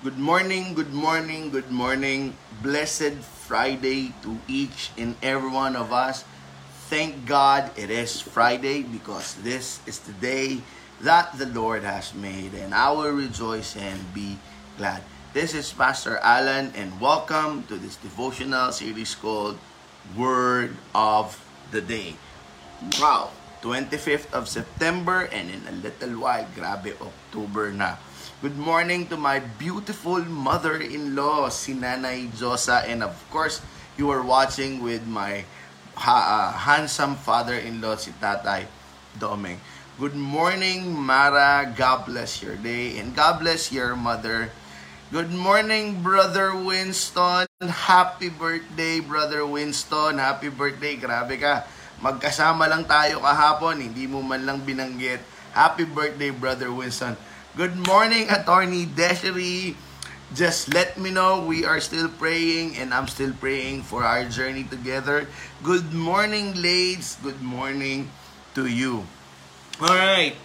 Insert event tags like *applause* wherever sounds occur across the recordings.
Good morning, good morning, good morning. Blessed Friday to each and every one of us. Thank God it is Friday because this is the day that the Lord has made and I will rejoice and be glad. This is Pastor Alan and welcome to this devotional series called Word of the Day. Wow, 25th of September and in a little while, grabe, October na. Good morning to my beautiful mother-in-law, si Nanay Josa. And of course, you are watching with my ha- uh, handsome father-in-law, si Tatay Domeng. Good morning, Mara. God bless your day. And God bless your mother. Good morning, Brother Winston. Happy birthday, Brother Winston. Happy birthday. Grabe ka. Magkasama lang tayo kahapon. Hindi mo man lang binanggit. Happy birthday, Brother Winston. Good morning, Attorney Desiree. Just let me know we are still praying and I'm still praying for our journey together. Good morning, ladies. Good morning to you. All right.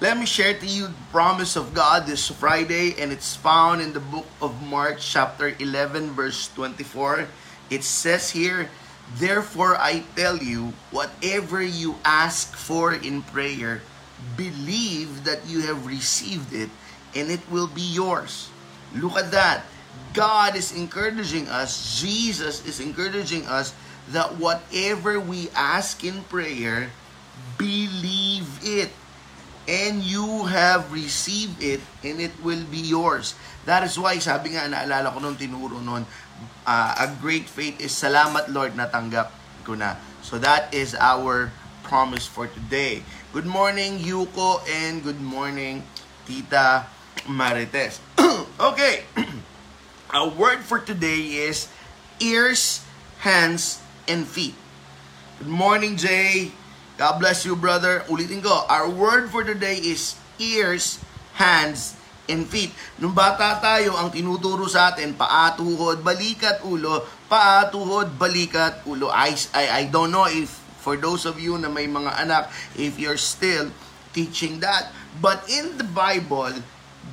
Let me share to you the promise of God this Friday and it's found in the book of Mark chapter 11 verse 24. It says here, Therefore I tell you, whatever you ask for in prayer, believe that you have received it and it will be yours. Look at that. God is encouraging us, Jesus is encouraging us that whatever we ask in prayer, believe it. And you have received it and it will be yours. That is why, sabi nga, naalala ko nung tinuro nun, uh, a great faith is salamat Lord natanggap ko na. So that is our promise for today. Good morning, Yuko, and good morning, Tita Marites. *clears throat* okay, *clears throat* our word for today is ears, hands, and feet. Good morning, Jay. God bless you, brother. Ulitin ko, our word for today is ears, hands, and feet. Nung bata tayo, ang tinuturo sa atin, paa, tuhod, balikat, ulo, paa, tuhod, balikat, ulo. I, I, I don't know if for those of you na may mga anak, if you're still teaching that. But in the Bible,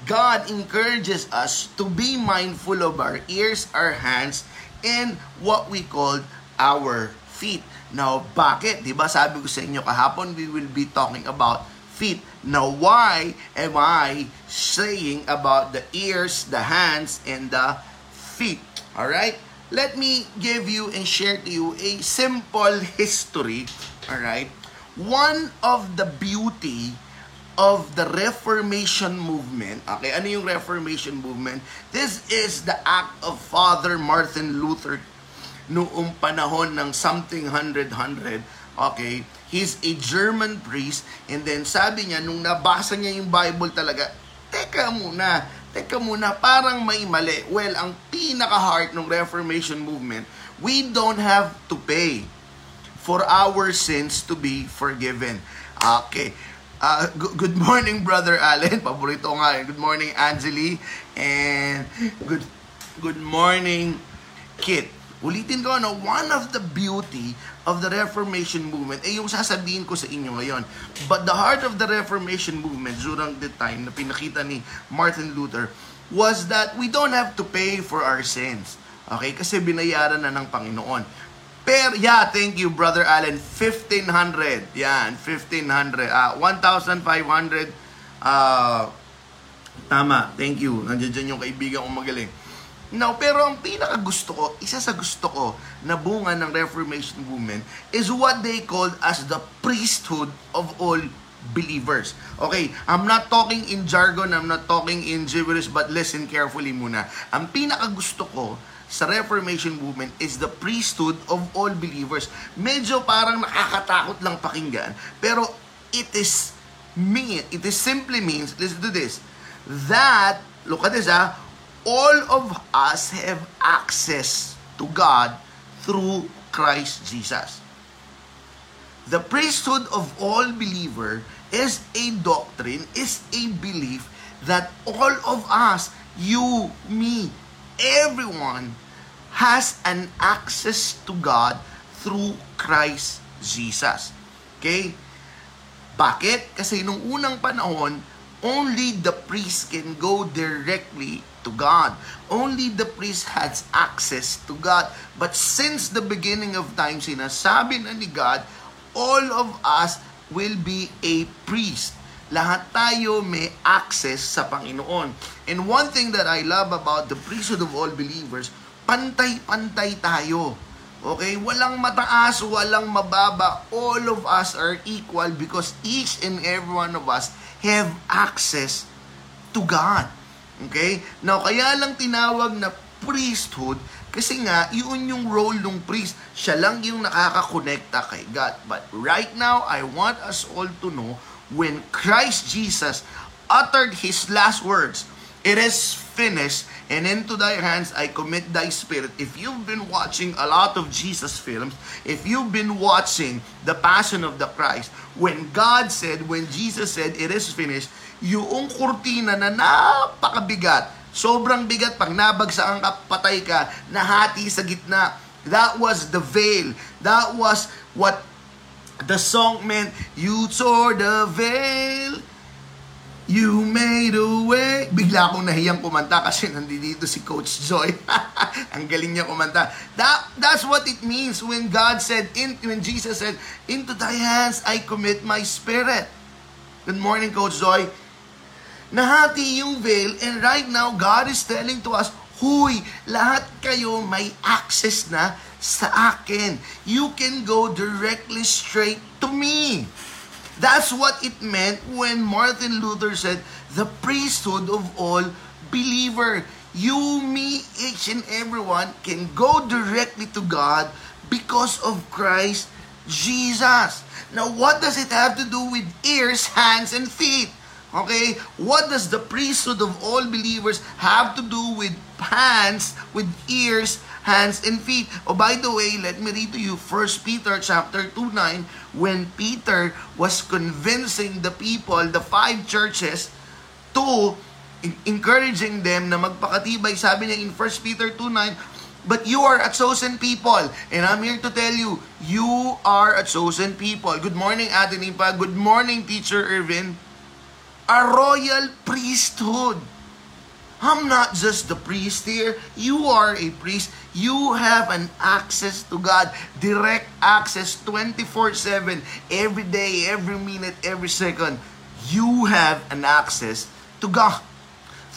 God encourages us to be mindful of our ears, our hands, and what we call our feet. Now, bakit? Di ba sabi ko sa inyo kahapon, we will be talking about feet. Now, why am I saying about the ears, the hands, and the feet? Alright? Let me give you and share to you a simple history. All right? One of the beauty of the Reformation movement. Okay, ano yung Reformation movement? This is the act of Father Martin Luther noong panahon ng something hundred hundred. Okay, he's a German priest and then sabi niya nung nabasa niya yung Bible talaga, teka muna, teka muna, parang may mali. Well, ang pinaka-heart ng Reformation movement, we don't have to pay for our sins to be forgiven. Okay. Uh, good morning, Brother Allen. *laughs* Paborito nga. Good morning, Angeli. And good good morning, Kit. Ulitin ko, no, one of the beauty of the Reformation movement, eh yung sasabihin ko sa inyo ngayon. But the heart of the Reformation movement during the time na pinakita ni Martin Luther was that we don't have to pay for our sins. Okay? Kasi binayaran na ng Panginoon. Pero, yeah, thank you, Brother Allen. 1,500. Yan, 1,500. Uh, 1,500. Uh, tama, thank you. Nandiyan yung kaibigan kong magaling. Now, pero ang pinaka gusto ko, isa sa gusto ko na bunga ng Reformation movement is what they called as the priesthood of all believers. Okay, I'm not talking in jargon, I'm not talking in gibberish, but listen carefully muna. Ang pinaka gusto ko sa Reformation movement is the priesthood of all believers. Medyo parang nakakatakot lang pakinggan, pero it is mean, it is simply means, listen to this, that, look at this ah, all of us have access to God through Christ Jesus. The priesthood of all believer is a doctrine, is a belief that all of us, you, me, everyone has an access to God through Christ Jesus. Okay? Bakit? Kasi nung unang panahon, only the priest can go directly to God. Only the priest has access to God. But since the beginning of time, sinasabi na ni God, all of us will be a priest. Lahat tayo may access sa Panginoon. And one thing that I love about the priesthood of all believers, pantay-pantay tayo. Okay? Walang mataas, walang mababa. All of us are equal because each and every one of us have access to God. Okay? Now, kaya lang tinawag na priesthood kasi nga, yun yung role ng priest. Siya lang yung nakakakonekta kay God. But right now, I want us all to know when Christ Jesus uttered His last words, It is finished, and into thy hands I commit thy spirit. If you've been watching a lot of Jesus films, if you've been watching the Passion of the Christ, when God said, when Jesus said, it is finished, yung kurtina na napakabigat, sobrang bigat, pag nabagsakan ka, patay ka, nahati sa gitna. That was the veil. That was what the song meant. You tore the veil. You made a way. Bigla akong nahiyang kumanta kasi nandito si Coach Joy. *laughs* Ang galing niya kumanta. That, that's what it means when God said, in, when Jesus said, Into thy hands I commit my spirit. Good morning, Coach Joy. Nahati yung veil and right now God is telling to us, Huy, lahat kayo may access na sa akin. You can go directly straight to me. That's what it meant when Martin Luther said, the priesthood of all believer. You, me, each and everyone can go directly to God because of Christ Jesus. Now, what does it have to do with ears, hands, and feet? Okay, what does the priesthood of all believers have to do with hands, with ears, hands, and feet? Oh, by the way, let me read to you 1 Peter chapter 2, 9, when Peter was convincing the people, the five churches, to encouraging them na magpakatibay. Sabi niya in 1 Peter 2.9, But you are a chosen people. And I'm here to tell you, you are a chosen people. Good morning, Ate. Good morning, Teacher Irvin. A royal priesthood. I'm not just the priest here. You are a priest. You have an access to God. Direct access 24-7. Every day, every minute, every second. You have an access to God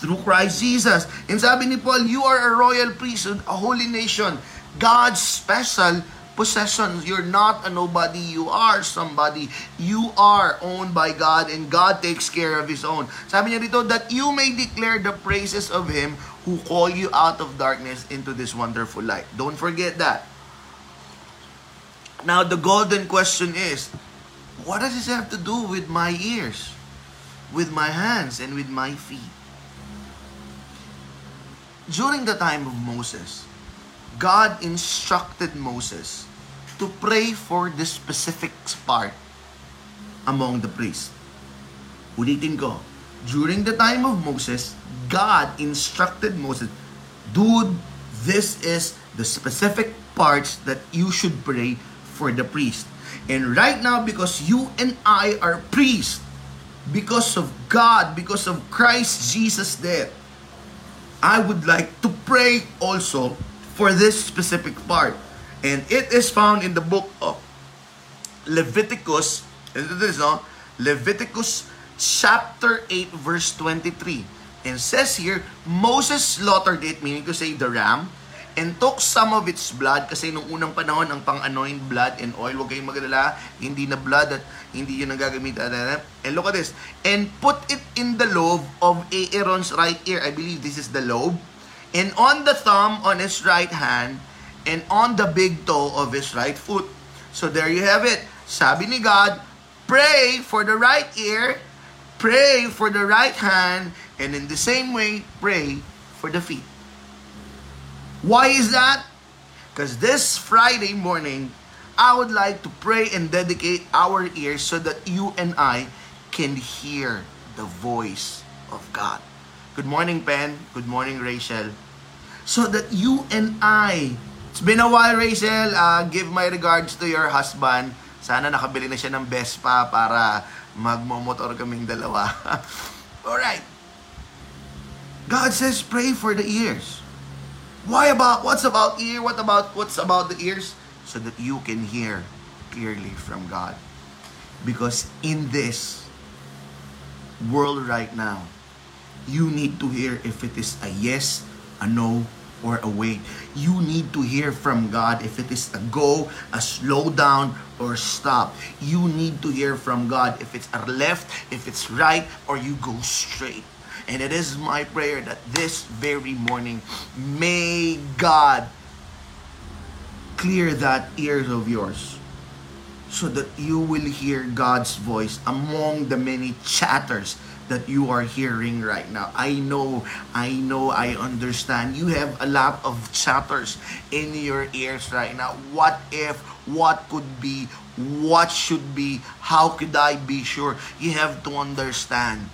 through Christ Jesus. And sabi ni Paul, you are a royal priesthood, a holy nation, God's special possession. You're not a nobody, you are somebody. You are owned by God and God takes care of His own. Sabi niya dito, that you may declare the praises of Him who call you out of darkness into this wonderful light. Don't forget that. Now, the golden question is, what does this have to do with my ears, with my hands, and with my feet? During the time of Moses, God instructed Moses to pray for the specific part among the priests. Ulitin ko, during the time of Moses, God instructed Moses, dude, this is the specific parts that you should pray for the priest. And right now, because you and I are priests, because of God, because of Christ Jesus' death, I would like to pray also for this specific part. And it is found in the book of Leviticus, ito this, no? Leviticus chapter 8 verse 23. And says here, Moses slaughtered it, meaning to say the ram, and took some of its blood, kasi nung unang panahon, ang pang-anoint blood and oil, huwag kayong magalala, hindi na blood at hindi yun ang gagamit. And look at this. And put it in the lobe of Aaron's right ear. I believe this is the lobe. And on the thumb on his right hand, and on the big toe of his right foot. So there you have it. Sabi ni God, pray for the right ear, pray for the right hand, and in the same way, pray for the feet. Why is that? Because this Friday morning, I would like to pray and dedicate our ears so that you and I can hear the voice of God. Good morning, Pen. Good morning, Rachel. So that you and I, it's been a while, Rachel. Uh, give my regards to your husband. Sana nakabili na siya ng Vespa para magmomotor kaming dalawa. *laughs* Alright. God says pray for the ears. Why about what's about ear? What about what's about the ears? So that you can hear clearly from God. Because in this world right now, you need to hear if it is a yes, a no, or a wait. You need to hear from God if it is a go, a slow down, or stop. You need to hear from God if it's a left, if it's right, or you go straight. And it is my prayer that this very morning, may God clear that ears of yours so that you will hear God's voice among the many chatters that you are hearing right now. I know, I know, I understand. You have a lot of chatters in your ears right now. What if, what could be, what should be, how could I be sure? You have to understand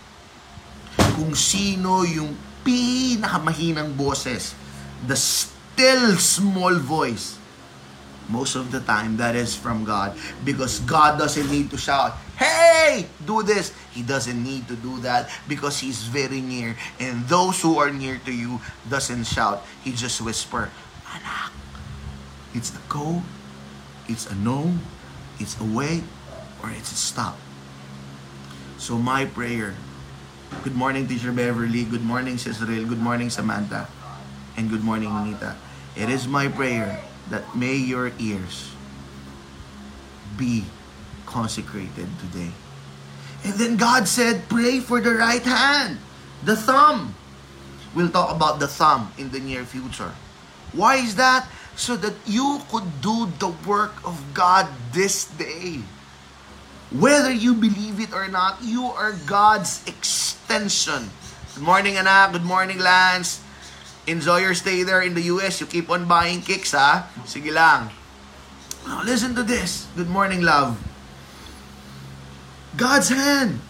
kung sino yung pinakamahinang boses, the still small voice Most of the time, that is from God. Because God doesn't need to shout, Hey, do this. He doesn't need to do that because He's very near. And those who are near to you doesn't shout. He just whisper, Anak. It's a go, it's a no, it's a wait, or it's a stop. So my prayer, good morning Teacher Beverly, good morning Cecil, good morning Samantha, and good morning Anita. It is my prayer that may your ears be consecrated today. And then God said, pray for the right hand, the thumb. We'll talk about the thumb in the near future. Why is that? So that you could do the work of God this day. Whether you believe it or not, you are God's extension. Good morning, anak. Good morning, Lance. Enjoy your stay there in the US. You keep on buying kicks, ha? Sige lang. Now, listen to this. Good morning, love. God's hand.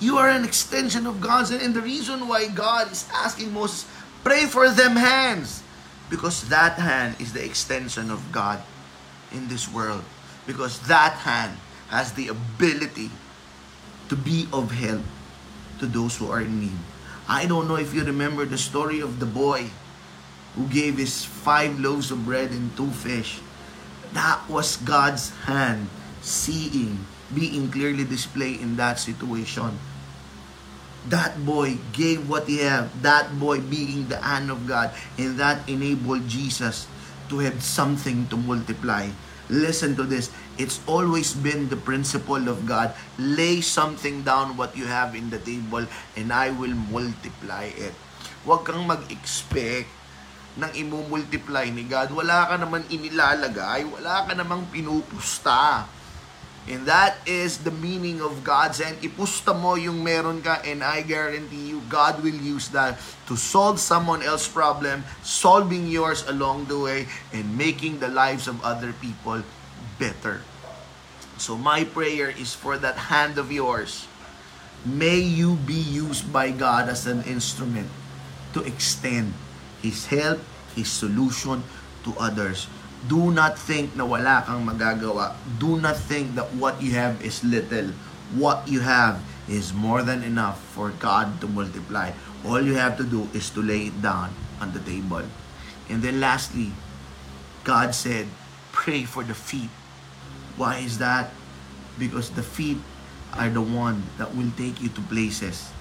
You are an extension of God's hand. And the reason why God is asking Moses, pray for them hands. Because that hand is the extension of God in this world. Because that hand has the ability to be of help to those who are in need. I don't know if you remember the story of the boy who gave his five loaves of bread and two fish. That was God's hand seeing, being clearly displayed in that situation. That boy gave what he had. That boy being the hand of God. And that enabled Jesus to have something to multiply. Listen to this. It's always been the principle of God. Lay something down what you have in the table and I will multiply it. Huwag kang mag-expect ng imumultiply ni God. Wala ka naman inilalagay, wala ka namang pinupusta. And that is the meaning of God's hand. Ipusta mo yung meron ka and I guarantee you, God will use that to solve someone else's problem, solving yours along the way, and making the lives of other people better. So my prayer is for that hand of yours. May you be used by God as an instrument to extend His help, His solution to others. Do not think na wala kang magagawa. Do not think that what you have is little. What you have is more than enough for God to multiply. All you have to do is to lay it down on the table. And then lastly, God said, pray for the feet. Why is that? Because the feet are the one that will take you to places.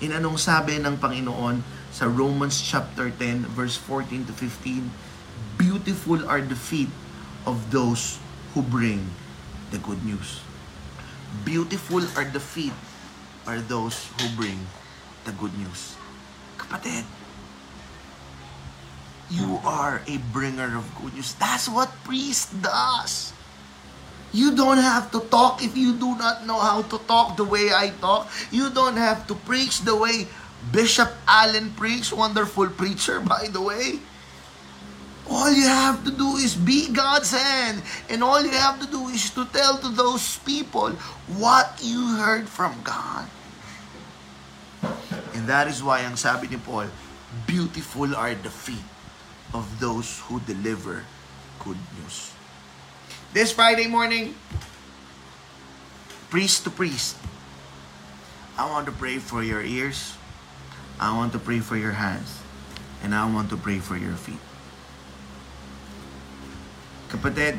In anong sabi ng Panginoon sa Romans chapter 10 verse 14 to 15, Beautiful are the feet of those who bring the good news. Beautiful are the feet are those who bring the good news. Kapatid, you are a bringer of good news. That's what priest does. You don't have to talk if you do not know how to talk the way I talk. You don't have to preach the way Bishop Allen preached. Wonderful preacher, by the way. All you have to do is be God's hand. And all you have to do is to tell to those people what you heard from God. And that is why ang sabi ni Paul, beautiful are the feet of those who deliver good news. This Friday morning, priest to priest, I want to pray for your ears. I want to pray for your hands. And I want to pray for your feet. Kapatid,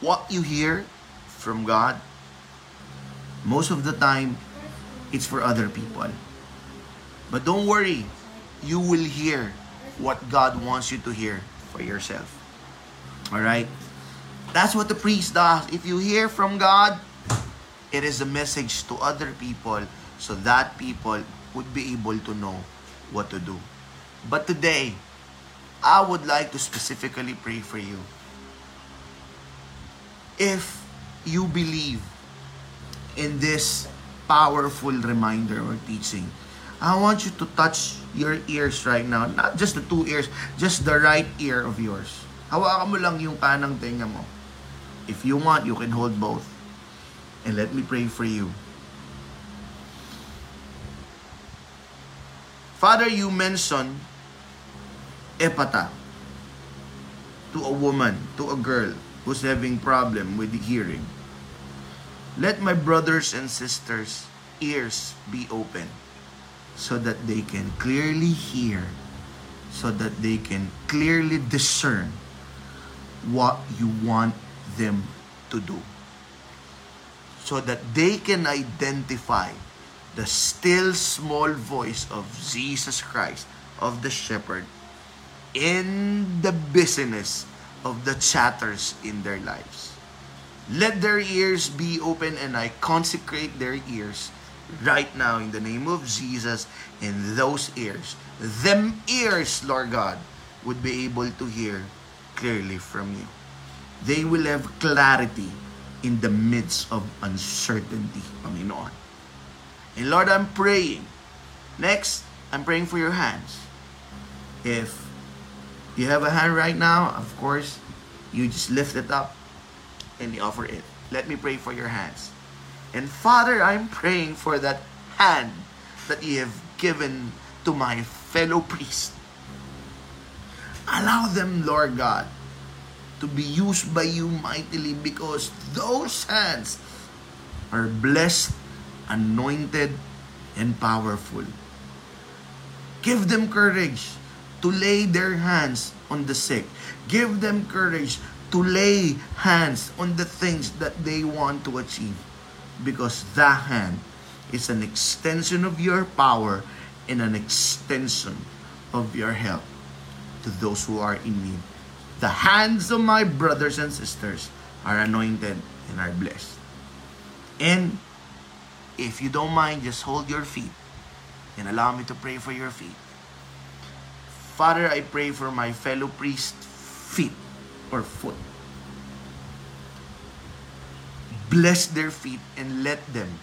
what you hear from God, most of the time, it's for other people. But don't worry, you will hear what God wants you to hear for yourself. Alright? That's what the priest does. If you hear from God, it is a message to other people so that people would be able to know what to do. But today, I would like to specifically pray for you. If you believe in this powerful reminder or teaching, I want you to touch your ears right now. Not just the two ears, just the right ear of yours. Hawakan mo lang yung kanang tenga mo. If you want, you can hold both. And let me pray for you. Father, you mentioned epata to a woman, to a girl who's having problem with the hearing. Let my brothers and sisters' ears be open so that they can clearly hear, so that they can clearly discern what you want them to do. So that they can identify the still small voice of Jesus Christ, of the shepherd, in the business of the chatters in their lives. Let their ears be open and I consecrate their ears right now in the name of Jesus and those ears, them ears, Lord God, would be able to hear clearly from you. They will have clarity in the midst of uncertainty, Panginoon. And Lord, I'm praying. Next, I'm praying for your hands. If you have a hand right now, of course, you just lift it up and you offer it. Let me pray for your hands. And Father, I'm praying for that hand that you have given to my fellow priest. Allow them, Lord God, to be used by you mightily because those hands are blessed, anointed, and powerful. Give them courage to lay their hands on the sick. Give them courage to lay hands on the things that they want to achieve because that hand is an extension of your power and an extension of your help to those who are in need. The hands of my brothers and sisters are anointed and are blessed. And if you don't mind, just hold your feet and allow me to pray for your feet. Father, I pray for my fellow priest feet or foot. Bless their feet and let them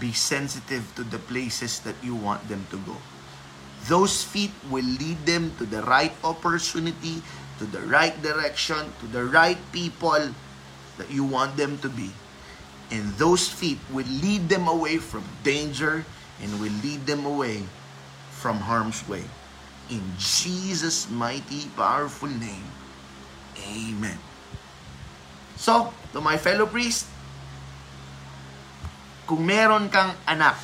be sensitive to the places that you want them to go. Those feet will lead them to the right opportunity, to the right direction, to the right people that you want them to be. And those feet will lead them away from danger and will lead them away from harm's way. In Jesus' mighty, powerful name, Amen. So, to my fellow priest, kung meron kang anak,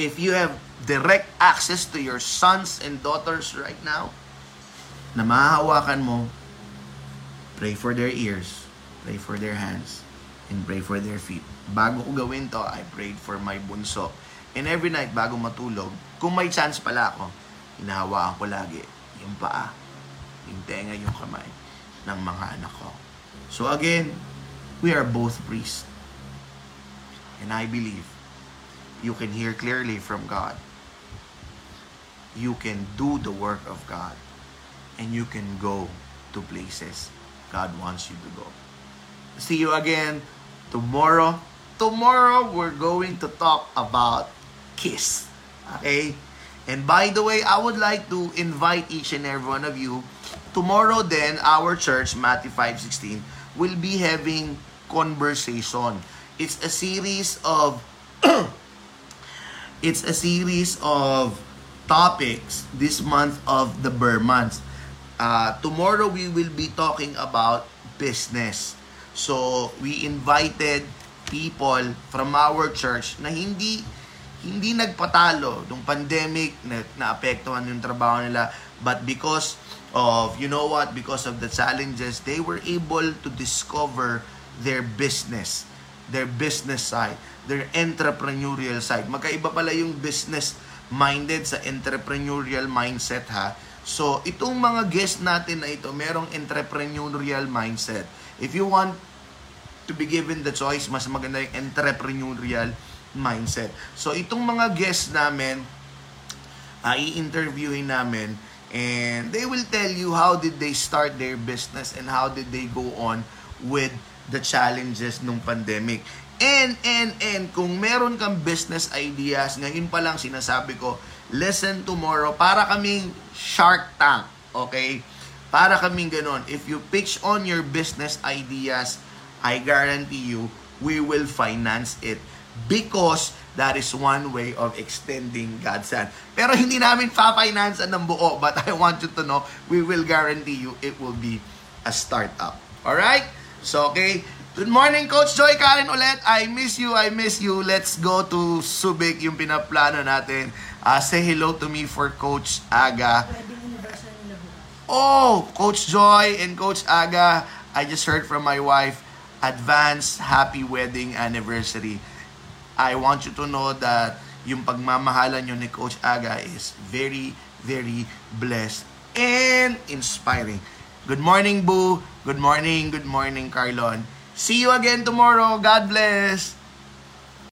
if you have direct access to your sons and daughters right now, na mahahawakan mo, pray for their ears, pray for their hands, and pray for their feet. Bago ko gawin to, I prayed for my bunso. And every night, bago matulog, kung may chance pala ako, hinahawakan ko lagi yung paa, yung tenga, yung kamay ng mga anak ko. So again, we are both priests. And I believe you can hear clearly from God. You can do the work of God. And you can go to places God wants you to go. See you again tomorrow. Tomorrow, we're going to talk about KISS. Okay? And by the way, I would like to invite each and every one of you. Tomorrow then, our church, Matthew 5.16, will be having conversation. It's a series of *coughs* it's a series of topics this month of the Burr months. Uh, tomorrow we will be talking about business. So we invited people from our church na hindi hindi nagpatalo nung pandemic na naapektuhan yung trabaho nila. But because of you know what because of the challenges they were able to discover their business their business side their entrepreneurial side. Magkaiba pala yung business minded sa entrepreneurial mindset ha? So itong mga guest natin na ito merong entrepreneurial mindset. If you want to be given the choice, mas maganda yung entrepreneurial mindset. So, itong mga guests namin, uh, i-interviewin namin, and they will tell you how did they start their business and how did they go on with the challenges nung pandemic. And, and, and, kung meron kang business ideas, ngayon pa lang sinasabi ko, listen tomorrow, para kaming Shark Tank, okay? Para kaming ganon. If you pitch on your business ideas, I guarantee you, we will finance it because that is one way of extending God's hand. Pero hindi namin pa-finance ng buo, but I want you to know, we will guarantee you it will be a startup. Alright? So, okay. Good morning, Coach Joy Karen ulit. I miss you, I miss you. Let's go to Subic, yung pinaplano natin. Uh, say hello to me for Coach Aga. Oh, Coach Joy and Coach Aga, I just heard from my wife, advance happy wedding anniversary. I want you to know that yung pagmamahalan nyo ni Coach Aga is very, very blessed and inspiring. Good morning, Boo. Good morning, good morning, Carlon. See you again tomorrow. God bless.